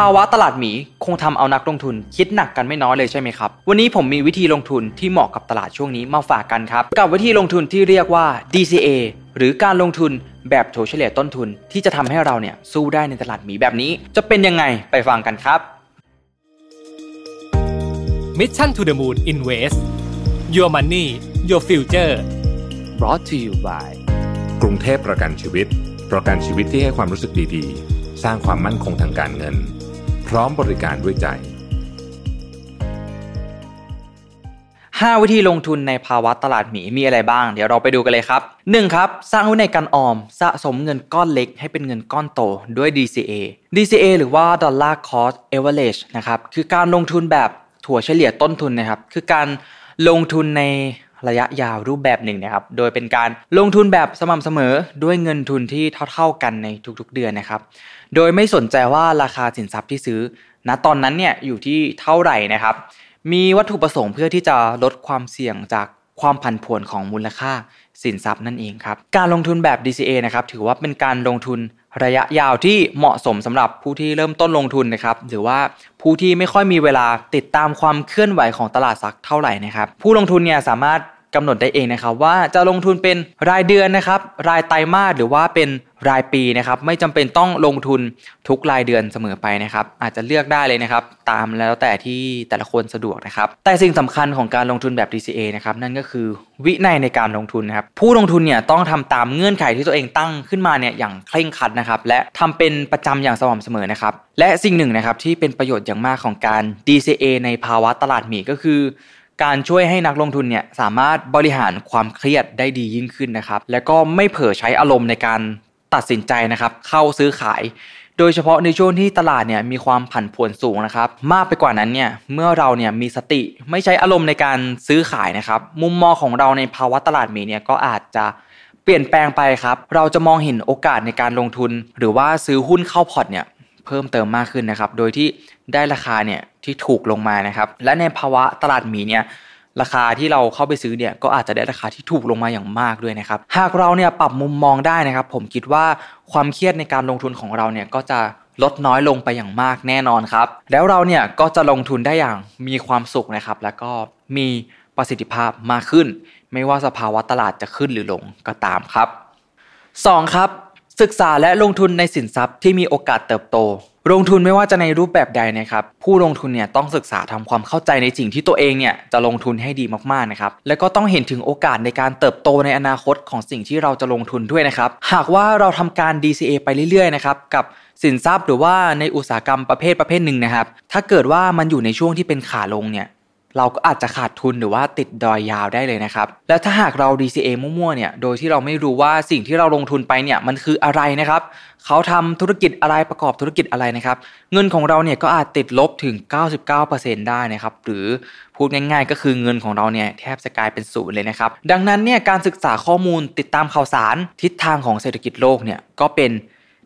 ภาวะตลาดหมีคงทำเอานักลงทุน คิดหนักกันไม่น้อยเลยใช่ไหมครับ วันนี้ผมมีวิธีลงทุนที่เหมาะกับตลาดช่วงนี้มาฝากกันครับ กับวิธีลงทุนที่เรียกว่า DCA หรือการลงทุนแบบโถเฉลี่ยต้นทุน ที่จะทำให้เราเนี่ยสู้ได้ในตลาดหมีแบบนี้ จะเป็นยังไงไปฟังกันครับ Mission to the Moon Invest Your Money Your Future brought to you by กรุงเทพประกันชีวิต ประกันชีวิตที่ให้ความรู้สึกดีๆ สร้างความมั่นคงทางการเงินพ ร้อมบริการด้วยใจ 5 วิธีลงทุนในภาวะตลาดหมีมีอะไรบ้าง เดี๋ยวเราไปดูกันเลยครับ 1. ครับ สร้างวินัยการออม สะสมเงินก้อนเล็กให้เป็นเงินก้อนโตด้วย DCA DCA หรือว่า Dollar Cost Average นะครับ คือการลงทุนแบบถั่วเฉลี่ยต้นทุนนะครับ คือการลงทุนใน ระยะยาวรูปแบบหนึ่งนะครับ โดยเป็นการลงทุนแบบสม่ำเสมอด้วยเงินทุนที่เท่า ๆกันในทุกๆเดือนนะครับ โดยไม่สนใจว่าราคาสินทรัพย์ที่ซื้อณตอนนั้นเนี่ยอยู่ที่เท่าไหร่นะครับ มีวัตถุประสงค์เพื่อที่จะลดความเสี่ยงจากความผันผวนของมูลค่าสินทรัพย์นั่นเองครับ การลงทุนแบบ DCA นะครับถือว่าเป็นการลงทุนระยะยาวที่เหมาะสมสำหรับผู้ที่เริ่มต้นลงทุนนะครับหรือว่าผู้ที่ไม่ค่อยมีเวลาติดตามความเคลื่อนไหวของตลาดสักเท่าไหร่นะครับ ผู้ลงทุนเนี่ยสามารถ กำหนดได้เองนะครับว่าจะลงทุนเป็นรายเดือนนะครับ รายไตรมาสหรือว่าเป็นรายปีนะครับ ไม่จำเป็นต้องลงทุนทุกรายเดือนเสมอไปนะครับ อาจจะเลือกได้เลยนะครับ ตามแล้วแต่ที่แต่ละคนสะดวกนะครับ แต่สิ่งสำคัญของการลงทุนแบบ DCA นะครับนั่นก็คือวินัยในการลงทุนนะครับ ผู้ลงทุนเนี่ยต้องทำตามเงื่อนไขที่ตัวเองตั้งขึ้นมาเนี่ยอย่างเคร่งครัดนะครับ และทำเป็นประจำอย่างสม่ำเสมอนะครับ และสิ่งหนึ่งนะครับที่เป็นประโยชน์อย่างมากของการ DCA ในภาวะตลาดหมีก็คือ การช่วยให้นักลงทุนเนี่ยสามารถบริหารความเครียดได้ดียิ่งขึ้นนะครับ แล้วก็ไม่เผลอใช้อารมณ์ในการตัดสินใจนะครับ เข้าซื้อขาย โดยเฉพาะในช่วงที่ตลาดเนี่ยมีความผันผวนสูงนะครับ มากไปกว่านั้นเนี่ยเมื่อเราเนี่ยมีสติไม่ใช้อารมณ์ในการซื้อขายนะครับ มุมมองของเราในภาวะตลาดมีเนี่ยก็อาจจะเปลี่ยนแปลงไปครับ เราจะมองเห็นโอกาสในการลงทุน หรือว่าซื้อหุ้นเข้าพอร์ตเนี่ย เพิ่มเติมมากขึ้นนะครับ โดยที่ได้ราคาเนี่ยที่ถูกลงมานะครับ และในภาวะตลาดหมีเนี่ยราคาที่เราเข้าไปซื้อเนี่ยก็อาจจะได้ราคาที่ถูกลงมาอย่างมากด้วยนะครับ หากเราเนี่ยปรับมุมมองได้นะครับ ผมคิดว่าความเครียดในการลงทุนของเราเนี่ยก็จะลดน้อยลงไปอย่างมากแน่นอนครับ แล้วเราเนี่ยก็จะลงทุนได้อย่างมีความสุขนะครับ แล้วก็มีประสิทธิภาพมากขึ้น ไม่ว่าสภาวะตลาดจะขึ้นหรือลงก็ตามครับ 2. ครับ ศึกษาและลงทุนในสินทรัพย์ที่มีโอกาสเติบโต ลงทุนไม่ว่าจะในรูปแบบใดนะครับ ผู้ลงทุนเนี่ยต้องศึกษาทำความเข้าใจในสิ่งที่ตัวเองเนี่ยจะลงทุนให้ดีมากๆนะครับ แล้วก็ต้องเห็นถึงโอกาสในการเติบโตในอนาคตของสิ่งที่เราจะลงทุนด้วยนะครับ หากว่าเราทำการ DCA ไปเรื่อยๆนะครับกับสินทรัพย์หรือว่าในอุตสาหกรรมประเภทประเภทหนึ่งนะครับ ถ้าเกิดว่ามันอยู่ในช่วงที่เป็นขาลงเนี่ย เราก็อาจจะขาดทุนหรือว่าติดดอยยาวได้เลยนะครับ แล้วถ้าหากเรา DCA มั่วๆเนี่ย โดยที่เราไม่รู้ว่าสิ่งที่เราลงทุนไปเนี่ยมันคืออะไรนะครับ เขาทำธุรกิจอะไรประกอบธุรกิจอะไรนะครับ เงินของเราเนี่ยก็อาจติดลบถึง 99%ได้นะครับ หรือพูดง่าย ๆ ก็คือเงินของเราเนี่ยแทบจะกลายเป็นศูนย์เลยนะครับ ดังนั้นเนี่ยการศึกษาข้อมูลติดตามข่าวสารทิศทางของเศรษฐกิจโลกเนี่ยก็เป็น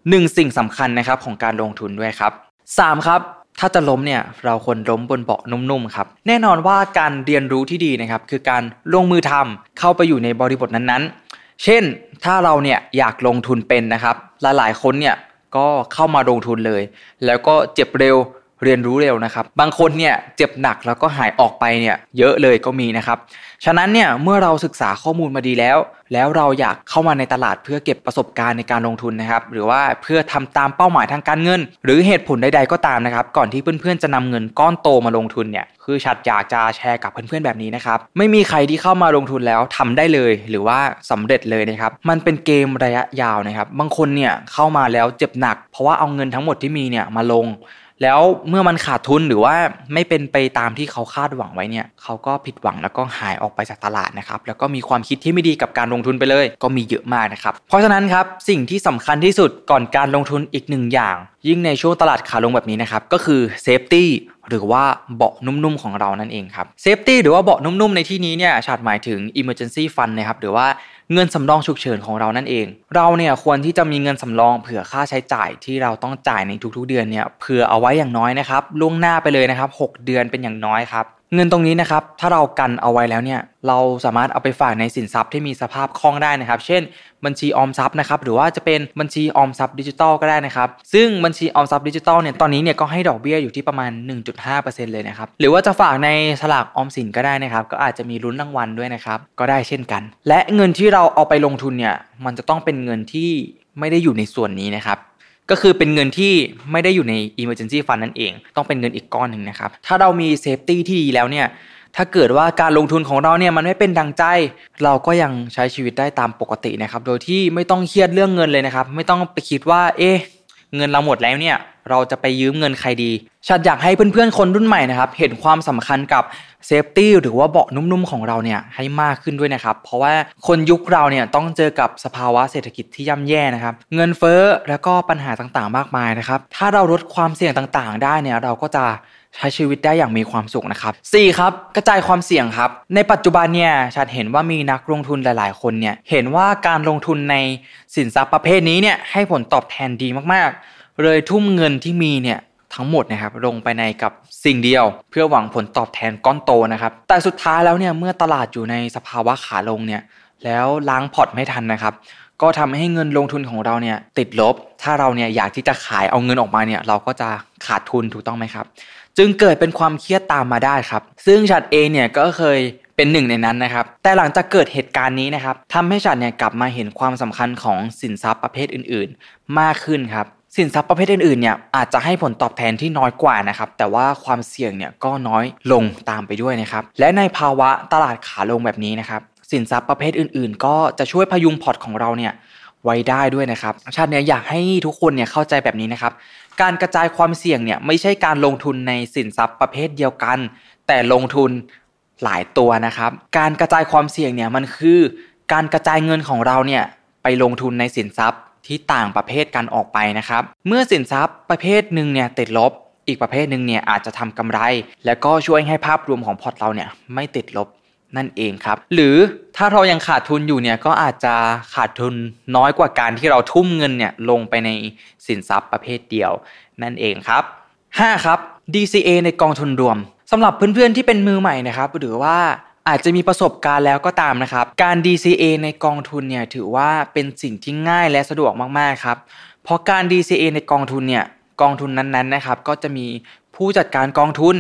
หนึ่งสิ่งสำคัญนะครับของการลงทุนด้วยครับ 3. ครับ ถ้าจะล้มเนี่ยเราควรล้มบนเบาะนุ่มๆครับแน่นอนว่าการเรียนรู้ที่ดีนะครับคือการลงมือทำเข้าไปอยู่ในบริบทนั้นๆ เช่นถ้าเราเนี่ยอยากลงทุนเป็นนะครับหลายๆคนเนี่ยก็เข้ามาลงทุนเลย แล้วก็เจ็บเร็ว เรียนรู้เร็วนะครับ บางคนเนี่ยเจ็บหนักแล้วก็หายออกไปเนี่ยเยอะเลยก็มีนะครับ ฉะนั้นเนี่ยเมื่อเราศึกษาข้อมูลมาดีแล้ว แล้วเราอยากเข้ามาในตลาดเพื่อเก็บประสบการณ์ในการลงทุนนะครับ หรือว่าเพื่อทำตามเป้าหมายทางการเงิน หรือเหตุผลใดๆก็ตามนะครับ ก่อนที่เพื่อนๆจะนำเงินก้อนโตมาลงทุนเนี่ยคือฉัดอยากจะแชร์กับเพื่อนๆแบบนี้นะครับไม่มีใครที่เข้ามาลงทุนแล้วทำได้เลย หรือว่าสำเร็จเลยนะครับมันเป็นเกมระยะยาวนะครับ บางคนเนี่ยเข้ามาแล้วเจ็บหนัก เพราะว่าเอาเงินทั้งหมดที่มีเนี่ยมาลง แล้วเมื่อมันขาดทุนหรือว่าไม่เป็นไปตามที่เขาคาดหวังไว้เนี่ยเขาก็ผิดหวังแล้วก็หายออกไปจากตลาดนะครับแล้วก็มีความคิดที่ไม่ดีกับการลงทุนไปเลย ก็มีเยอะมากนะครับเพราะฉะนั้นครับสิ่งที่สำคัญที่สุดก่อนการลงทุนอีกหนึ่งอย่าง ยิ่งในช่วงตลาดขาลงแบบนี้นะครับก็คือ safety หรือว่าเบาะนุ่มๆของเรานั่นเองครับ safety หรือว่าเบาะนุ่มๆในที่นี้เนี่ยชาดหมายถึง emergency fund นะครับหรือว่า เงินสำรองฉุกเฉินของเรานั่นเอง เราเนี่ยควรที่จะมีเงินสำรองเผื่อค่าใช้จ่ายที่เราต้องจ่ายในทุกๆเดือนเนี่ยเผื่อเอาไว้อย่างน้อยนะครับล่วงหน้าไปเลยนะครับ 6 เดือนเป็นอย่างน้อยครับ เงินตรงนี้นะครับ ถ้าเรากันเอาไว้แล้วเนี่ย เราสามารถเอาไปฝากในสินทรัพย์ที่มีสภาพคล่องได้นะครับ เช่น บัญชีออมทรัพย์นะครับ หรือว่าจะเป็นบัญชีออมทรัพย์ดิจิตอลก็ได้นะครับ ซึ่งบัญชีออมทรัพย์ดิจิตอลเนี่ย ตอนนี้เนี่ยก็ให้ดอกเบี้ยอยู่ที่ประมาณ 1.5%เลยนะครับ หรือว่าจะฝากในสลากออมสินก็ได้นะครับ ก็อาจจะมีลุ้นรางวัลด้วยนะครับ ก็ได้เช่นกัน และเงินที่เราเอาไปลงทุนเนี่ย มันจะต้องเป็นเงินที่ไม่ได้อยู่ในส่วนนี้นะครับ ก็คือเป็นเงินที่ไม่ได้อยู่ใน emergency fund นั่นเอง ต้องเป็นเงินอีกก้อนหนึ่งนะครับถ้าเรามี safety ที่ดีแล้วเนี่ยถ้าเกิดว่าการลงทุนของเราเนี่ยมันไม่เป็นดังใจ เราก็ยังใช้ชีวิตได้ตามปกตินะครับโดยที่ไม่ต้องเครียดเรื่องเงินเลยนะครับ ไม่ต้องไปคิดว่า เอ๊ะเงินเราหมดแล้วเนี่ย เราจะไปยืมเงินใครดีฉันอยากให้เพื่อนๆคนรุ่นใหม่นะครับ เห็นความสำคัญกับเซฟตี้หรือว่าเบาะนุ่มๆของเราเนี่ยให้มากขึ้นด้วยนะครับ เพราะว่าคนยุคเราเนี่ยต้องเจอกับสภาวะเศรษฐกิจที่ย่ำแย่นะครับ เงินเฟ้อแล้วก็ปัญหาต่างๆ มากมายนะครับ ถ้าเราลดความเสี่ยงต่างๆ ได้เนี่ยเราก็จะใช้ชีวิตได้อย่างมีความสุขนะครับ 4. ครับกระจายความเสี่ยงครับ ในปัจจุบันเนี่ยฉันเห็นว่ามีนักลงทุนหลาย ๆ คนเนี่ยเห็นว่าการลงทุนในสินทรัพย์ประเภทนี้เนี่ยให้ผลตอบแทนดีมากๆ เลยทุ่มเงินที่มีเนี่ยทั้งหมดนะครับลงไปในกับสิ่งเดียว เพื่อหวังผลตอบแทนก้อนโตนะครับ แต่สุดท้ายแล้วเนี่ยเมื่อตลาดอยู่ในสภาวะขาลงเนี่ยแล้วล้างพอร์ตไม่ทันนะครับ ก็ทำให้เงินลงทุนของเราเนี่ยติดลบ ถ้าเราเนี่ยอยากที่จะขายเอาเงินออกมาเนี่ยเราก็จะขาดทุนถูกต้องไหมครับ จึงเกิดเป็นความเครียดตามมาได้ครับ ซึ่งฉัดเองเนี่ยก็เคยเป็นหนึ่งในนั้นนะครับ แต่หลังจากเกิดเหตุการณ์นี้นะครับทำให้ฉัดเนี่ยกลับมาเห็นความสำคัญของสินทรัพย์ประเภทอื่น ๆ มากขึ้นครับ สินทรัพย์ประเภทอื่นๆเนี่ยอาจจะให้ผลตอบแทนที่น้อยกว่านะครับแต่ว่าความเสี่ยงเนี่ยก็น้อยลงตามไปด้วยนะครับและในภาวะตลาดขาลงแบบนี้นะครับสินทรัพย์ประเภทอื่นๆ ก็จะช่วยพยุงพอร์ตของเราเนี่ยไว้ได้ด้วยนะครับชาติเนี่ยอยากให้ทุกคนเนี่ยเข้าใจแบบนี้นะครับการกระจายความเสี่ยงเนี่ยไม่ใช่การลงทุนในสินทรัพย์ประเภทเดียวกัน แต่ลงทุนหลายตัวนะครับ การกระจายความเสี่ยงเนี่ยมันคือ การกระจายเงินของเราเนี่ยไปลงทุนในสินทรัพย์ ที่ต่างประเภทกันออกไปนะครับ เมื่อสินทรัพย์ประเภทหนึ่งเนี่ยติดลบ อีกประเภทหนึ่งเนี่ยอาจจะทำกำไร แล้วก็ช่วยให้ภาพรวมของพอร์ตเราเนี่ยไม่ติดลบนั่นเองครับ หรือถ้าเรายังขาดทุนอยู่เนี่ยก็อาจจะขาดทุนน้อยกว่าการที่เราทุ่มเงินเนี่ยลงไปในสินทรัพย์ประเภทเดียว นั่นเองครับ 5. ครับ DCA ในกองทุนรวมสำหรับเพื่อนๆที่เป็นมือใหม่นะครับ หรือว่า อาจจะมีประสบการณ์แล้วก็ตามนะครับ การ DCA ในกองทุนเนี่ยถือว่าเป็นสิ่งที่ง่ายและสะดวกมากๆครับ เพราะการ DCA ในกองทุนเนี่ยกองทุนนั้นๆนะครับ ก็จะมีผู้จัดการกองทุน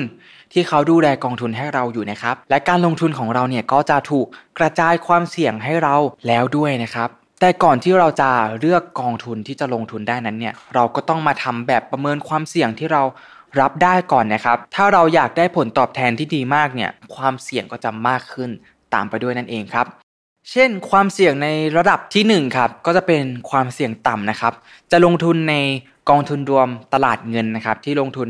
ที่เขาดูแลกองทุนให้เราอยู่นะครับ และการลงทุนของเราเนี่ยก็จะถูกกระจายความเสี่ยงให้เราแล้วด้วยนะครับ แต่ก่อนที่เราจะเลือกกองทุนที่จะลงทุนได้นั้นเนี่ยเราก็ต้องมาทำแบบประเมินความเสี่ยงที่เรา รับได้ก่อนนะครับ ถ้าเราอยากได้ผลตอบแทนที่ดีมากเนี่ย ความเสี่ยงก็จะมากขึ้นตามไปด้วยนั่นเองครับ เช่น ความเสี่ยงในระดับที่1ครับก็จะเป็นความเสี่ยงต่ำนะครับ จะลงทุนในกองทุนรวมตลาดเงินนะครับ ที่ลงทุน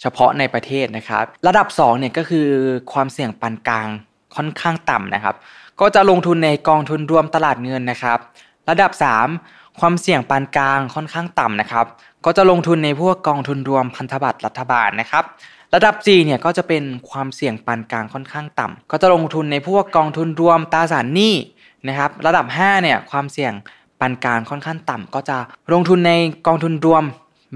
เฉพาะในประเทศนะครับ ระดับ2เนี่ยก็คือความเสี่ยงปานกลางค่อนข้างต่ำนะครับ ก็จะลงทุนในกองทุนรวมตลาดเงินนะครับ ระดับ 3 ความเสี่ยงปานกลางค่อนข้างต่ำนะครับ ก็จะลงทุนในพวกกองทุนรวมพันธบัตรรัฐบาลนะครับ ระดับ G เนี่ยก็จะเป็นความเสี่ยงปานกลางค่อนข้างต่ำก็จะลงทุนในพวกกองทุนรวมตราสารหนี้นะครับ ระดับ5เนี่ยความเสี่ยงปานกลางค่อนข้างต่ำก็จะลงทุนในกองทุนรวม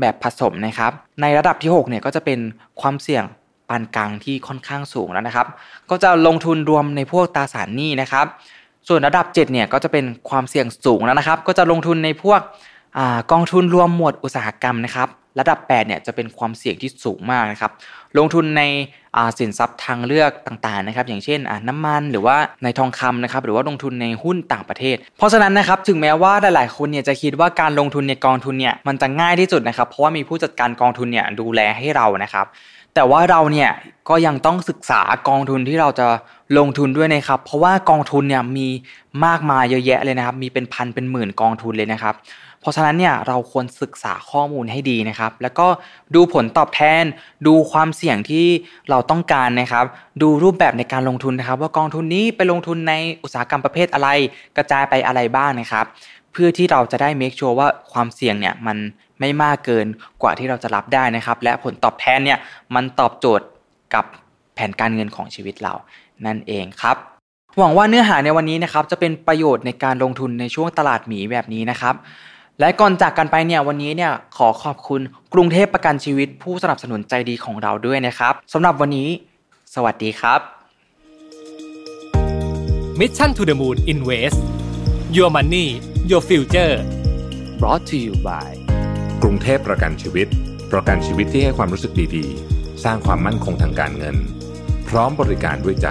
แบบผสมนะครับ ในระดับที่6เนี่ยก็จะเป็นความเสี่ยงปานกลางที่ค่อนข้างสูงแล้วนะครับ ก็จะลงทุนรวมในพวกตราสารหนี้นะครับ ส่วนระดับ7เนี่ยก็จะเป็นความเสี่ยงสูงแล้วนะครับ ก็จะลงทุนในพวก กองทุนรวมหมวดอุตสาหกรรมนะครับระดับ8เนี่ยจะเป็นความเสี่ยงที่สูงมากนะครับลงทุนในสินทรัพย์ทางเลือกต่างๆนะครับอย่างเช่นน้ำมันหรือว่าในทองคำนะครับหรือว่าลงทุนในหุ้นต่างประเทศ เพราะฉะนั้นนะครับถึงแม้ว่าหลายๆคนเนี่ยจะคิดว่าการลงทุนในกองทุนเนี่ยมันจะง่ายที่สุดนะครับเพราะว่ามีผู้จัดการกองทุนเนี่ยดูแลให้เรานะครับแต่ว่าเราเนี่ยก็ยังต้องศึกษากองทุนที่เราจะลงทุนด้วยนะครับเพราะว่ากองทุนเนี่ยมีมากมายเยอะแยะเลยนะครับมีเป็นพันเป็นหมื่นกองทุนเลยนะครับ เพราะฉะนั้นเนี่ยเราควรศึกษาข้อมูลให้ดีนะครับ แล้วก็ดูผลตอบแทน ดูความเสี่ยงที่เราต้องการนะครับ ดูรูปแบบในการลงทุนนะครับ ว่ากองทุนนี้ไปลงทุนในอุตสาหกรรมประเภทอะไร กระจายไปอะไรบ้างนะครับ เพื่อที่เราจะได้ make sure ว่าความเสี่ยงเนี่ยมันไม่มากเกินกว่าที่เราจะรับได้นะครับ และผลตอบแทนเนี่ยมันตอบโจทย์กับแผนการเงินของชีวิตเรานั่นเองครับหวังว่าเนื้อหาในวันนี้นะครับจะเป็นประโยชน์ในการลงทุนในช่วงตลาดหมีแบบนี้นะครับ และก่อนจากกันไปเนี่ยวันนี้เนี่ยขอขอบคุณกรุงเทพประกันชีวิตผู้สนับสนุนใจดีของเราด้วยนะครับสำหรับวันนี้ สวัสดีครับ Mission to the Moon Invest Your Money Your Future brought to you by กรุงเทพประกันชีวิต ประกันชีวิตที่ให้ความรู้สึกดีๆ สร้างความมั่นคงทางการเงิน พร้อมบริการด้วยใจ